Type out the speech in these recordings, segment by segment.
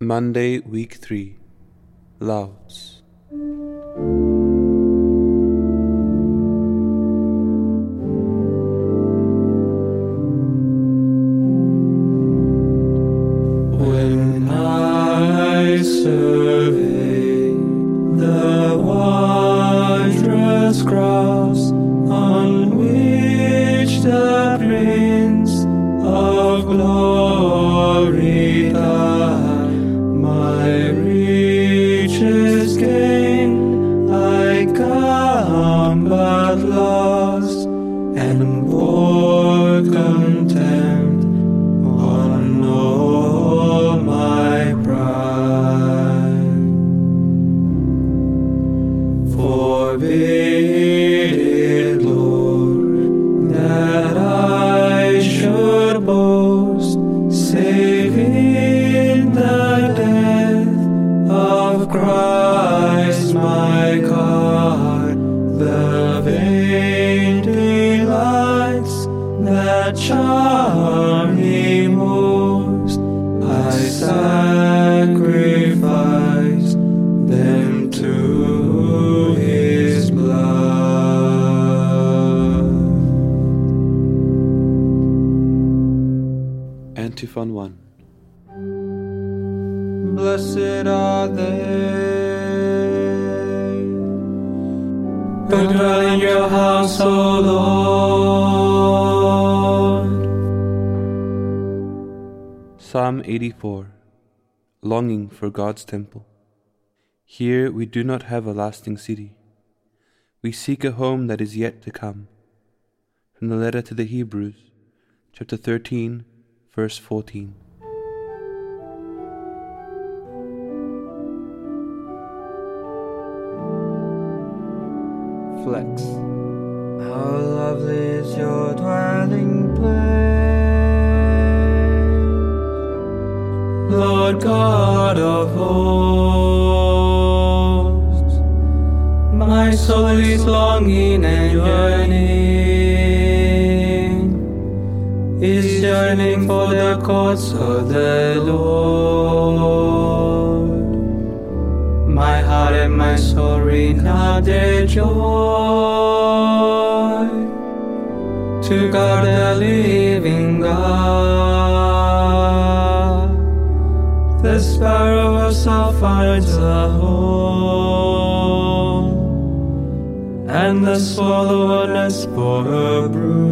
Monday, week 3. Lauds. And pour Antiphon 1. Blessed are they who dwell in your house, O Lord. Psalm 84. Longing for God's temple. Here we do not have a lasting city. We seek a home that is yet to come. From the letter to the Hebrews, chapter 13, verse 14. Flex. How lovely is your dwelling place, Lord God of hosts. My soul is longing and yearning, yearning for the courts of the Lord. My heart and my soul ring out their joy to God the living God. The sparrow also finds a home, and the swallow a nest for her brood.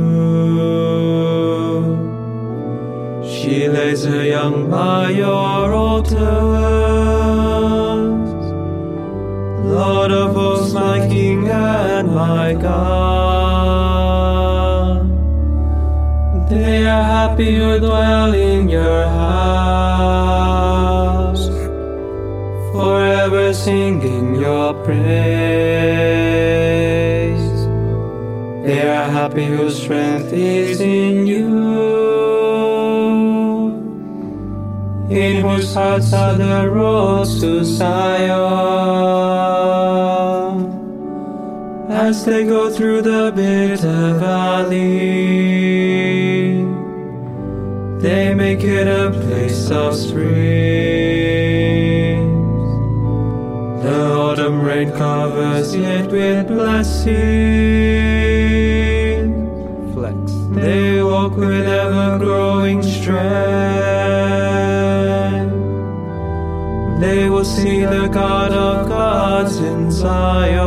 She lays her young by your altars. Lord of hosts, my King and my God. They are happy who dwell in your house, forever singing your praise. They are happy whose strength is in you in whose hearts are the roads to Zion. As they go through the bitter valley, they make it a place of streams. The autumn rain covers it with blessings. Flex. They walk with the God of gods in Zion.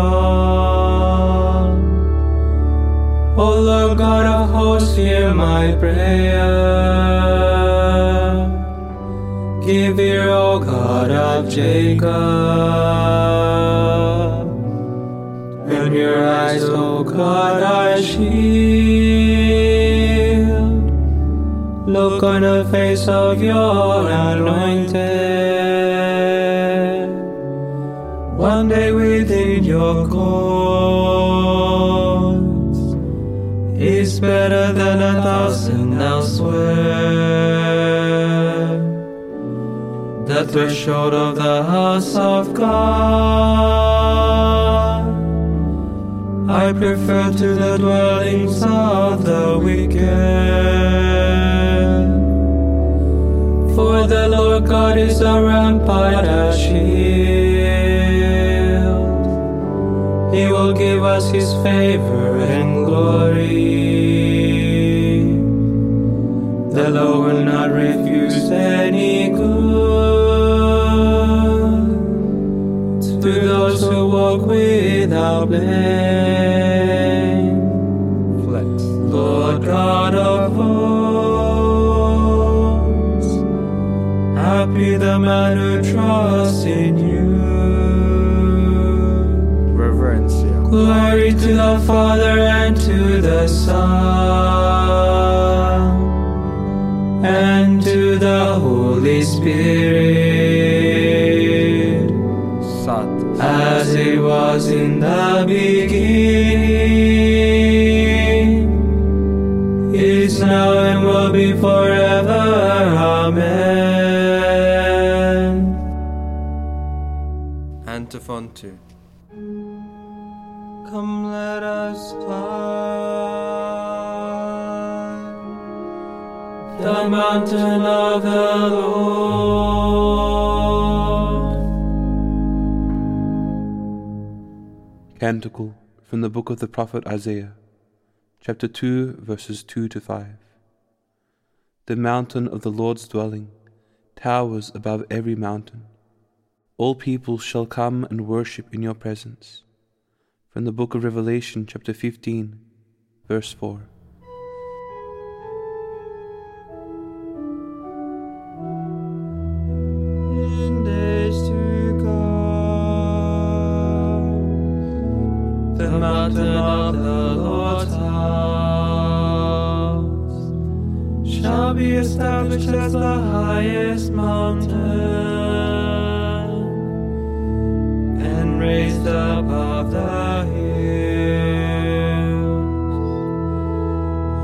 O Lord God of hosts, hear my prayer. Give ear, O God of Jacob. Turn your eyes, O God, our shield. Look on the face of your anointed. One day within your courts is better than a thousand elsewhere. The threshold of the house of God I prefer to the dwellings of the wicked. For the Lord God is a rampart, a shield. He will give us his favor and glory. The Lord will not refuse any good to those who walk without blame. Flex. Lord God of hosts, happy the man who trusts in Glory to the Father and to the Son and to the Holy Spirit Satis. as it was in the beginning, is now and will be forever. Amen. Antiphon 2. Let us climb the mountain of the Lord. Canticle from the book of the prophet Isaiah, chapter 2, verses 2 to 5. The mountain of the Lord's dwelling towers above every mountain. All people shall come and worship in your presence. From the book of Revelation, chapter 15, verse 4.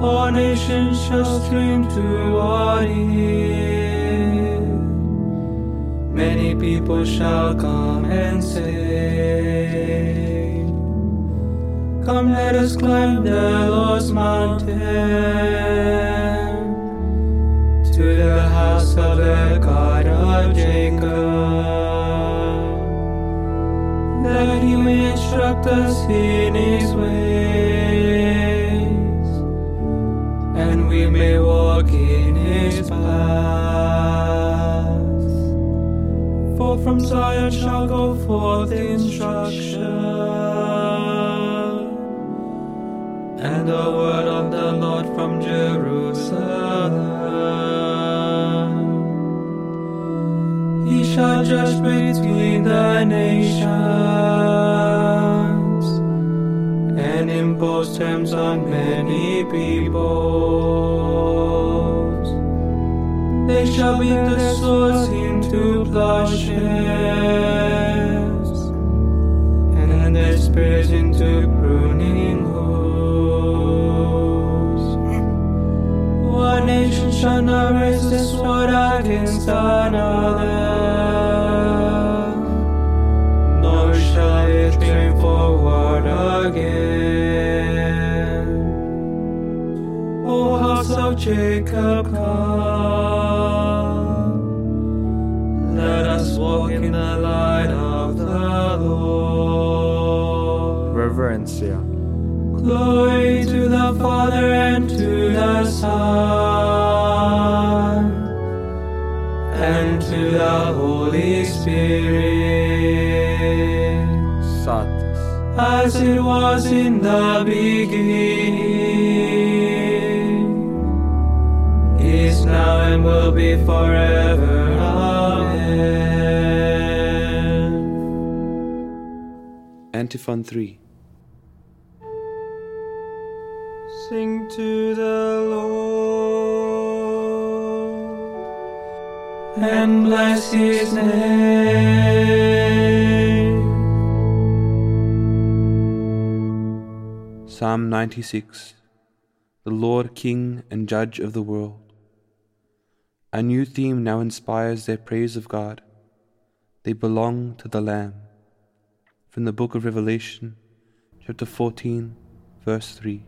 All nations shall stream toward it. Many people shall come and say, Come, let us climb the Lord's mountain to the house of the God of Jacob, that he may instruct us in his ways, walk in his paths. For from Zion shall go forth instruction, and the word of the Lord from Jerusalem. He shall judge between the nations and impose terms on many peoples. Shall beat the swords into plowshares, and their spears into pruning hooks. One nation shall not raise the sword against another, nor shall it turn forward again. O house of Jacob, come. Glory to the Father and to the Son and to the Holy Spirit Satis. as it was in the beginning, is now and will be forever. Amen. Antiphon 3. Sing to the Lord and bless his name. Psalm 96 The Lord King and Judge of the world. A new theme now inspires their praise of God. They belong to the Lamb. From the book of Revelation, chapter 14, verse 3.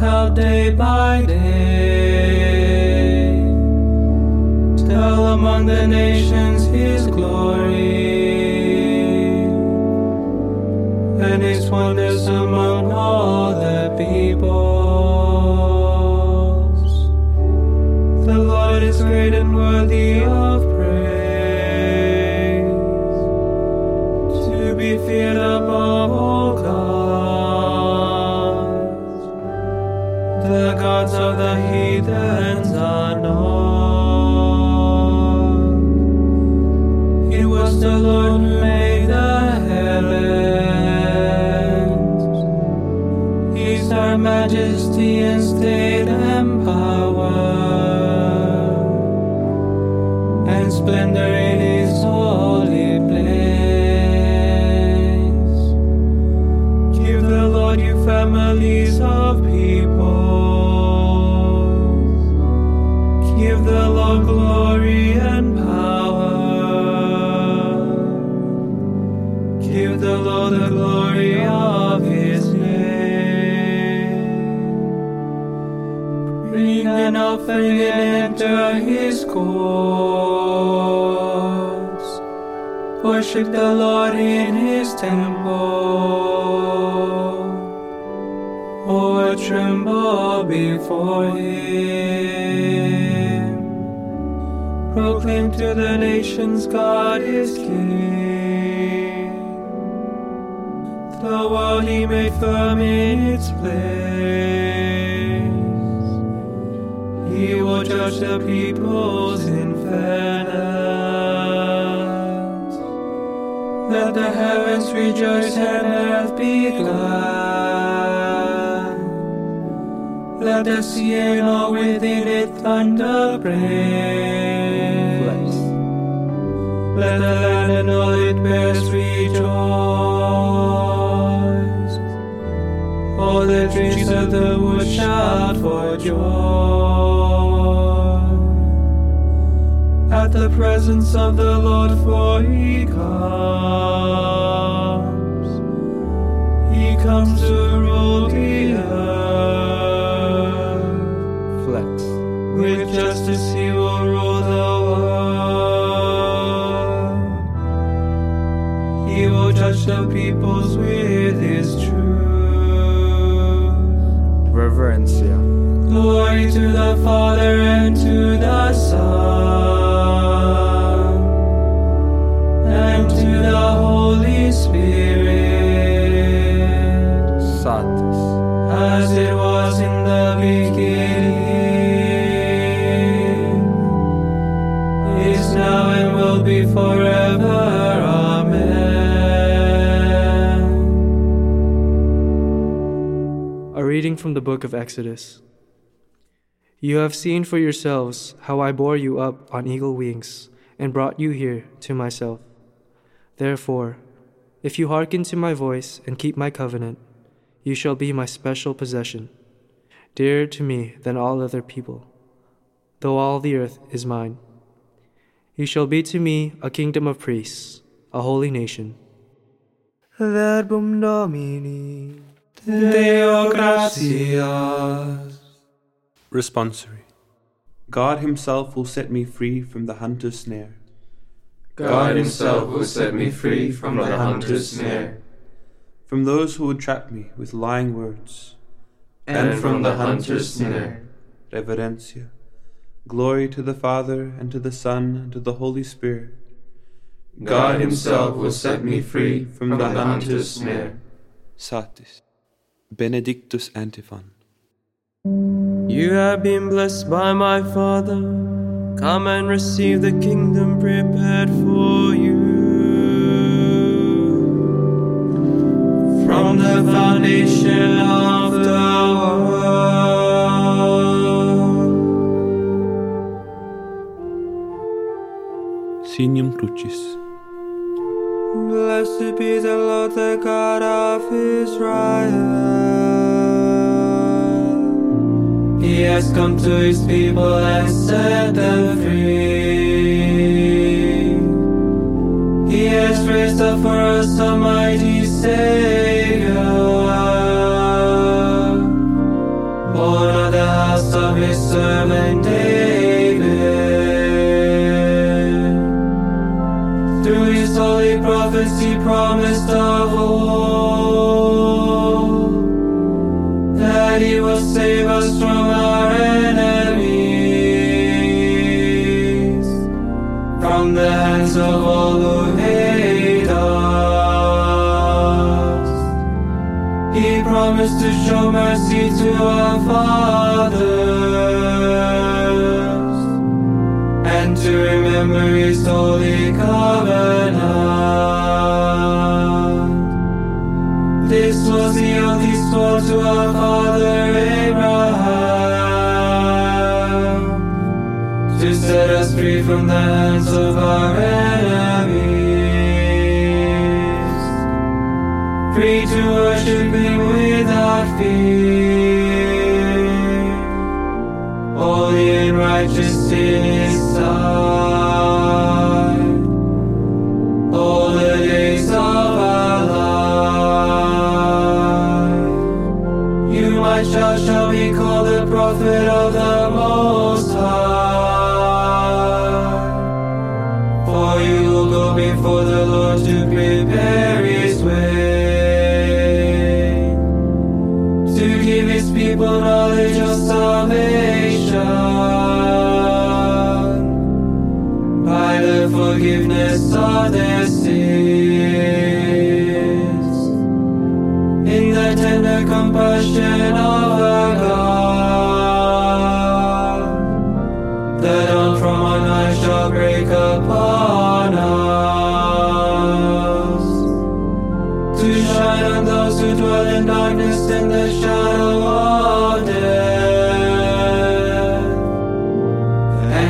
Help day by day. Tell among the nations his glory The Lord made the heavens. He's our majesty and state Bring an offering and enter his courts. Worship the Lord in his temple. Oh, tremble before him. Proclaim to the nations God is King. The world he made firm in its place. He will judge the peoples in fairness. Let the heavens rejoice and earth be glad. Let the sea and all within it thunder praise. Let the land and all it bears rejoice. All the trees of the wood shout for joy. The presence of the Lord, for he comes. He comes to rule the earth. Flex. With justice he will rule the world. He will judge the peoples with his truth. Reverencia. Glory to the Father and to the Son reading from the book of Exodus. You have seen for yourselves how I bore you up on eagle wings and brought you here to myself. Therefore, if you hearken to my voice and keep my covenant, you shall be my special possession, dearer to me than all other people, though all the earth is mine. You shall be to me a kingdom of priests, a holy nation. Verbum Domini. Deo gratias. Responsory. God Himself will set me free from the hunter's snare. God Himself will set me free from the hunter's snare, from those who would trap me with lying words. and from the hunter's snare. Reverencia. Glory to the Father, and to the Son, and to the Holy Spirit. God Himself will set me free from the hunter's snare. Satis. Benedictus Antiphon. You have been blessed by my Father. Come and receive the kingdom prepared for you. From the foundation of the world. Signum Crucis. Blessed be the Lord, the God of Israel. He has come to his people and set them free. He has raised up for us a mighty Savior, born of the house of his servant prophets he promised of old that he will save us from our enemies, from the hands of all who hate us. He promised to show mercy to our fathers and to remember his to our father Abraham to set us free from the hands of our enemies,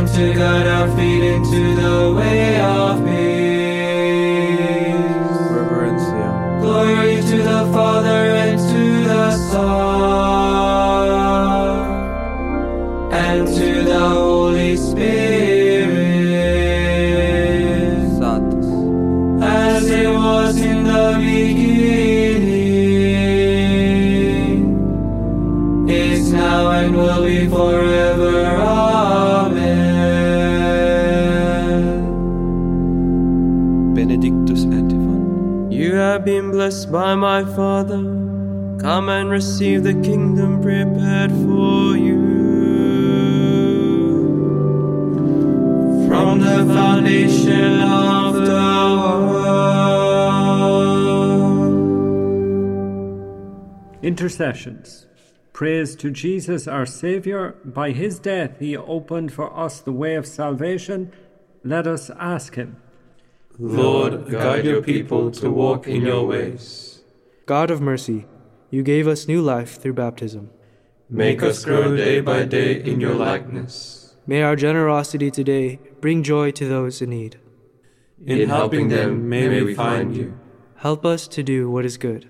and to guide our feet into the way of peace. By my Father. Come and receive the kingdom prepared for you. From the foundation of the world. Intercessions. Praise to Jesus our Saviour. By his death he opened for us the way of salvation. Let us ask him. Lord, guide your people to walk in your ways. God of mercy, you gave us new life through baptism. Make us grow day by day in your likeness. May our generosity today bring joy to those in need. In helping them, may we find you. Help us to do what is good,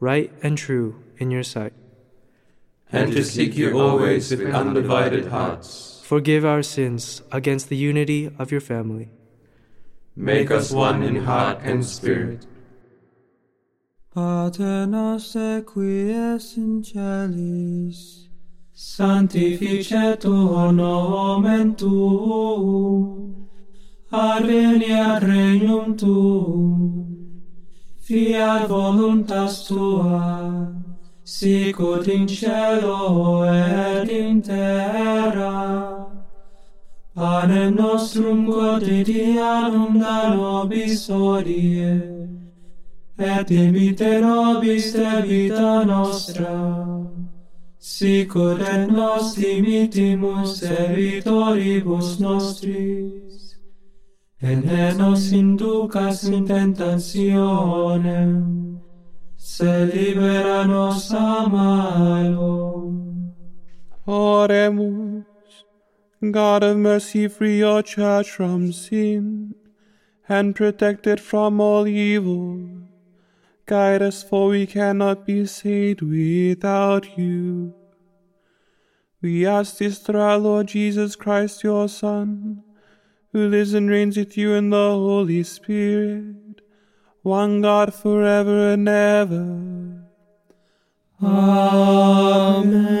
right and true in your sight. and to seek you always with undivided hearts. Forgive our sins against the unity of your family. Make us one in heart and spirit. Pater noster qui es in celis, sanctificetur nomen tuum, adveniat regnum tuum, fiat voluntas tua, sicut in cielo et in terra. Panem nostrum quotidianum da nobis hodie, et dimite nobis debita nostra, sicut et nos dimitimus debitoribus nostris, et ne nos inducas in tentationem, se libera nos a malo. Oremus. God of mercy, free your church from sin and protect it from all evil. Guide us, for we cannot be saved without you. We ask this through our Lord Jesus Christ, your Son, who lives and reigns with you in the Holy Spirit, one God forever and ever. Amen.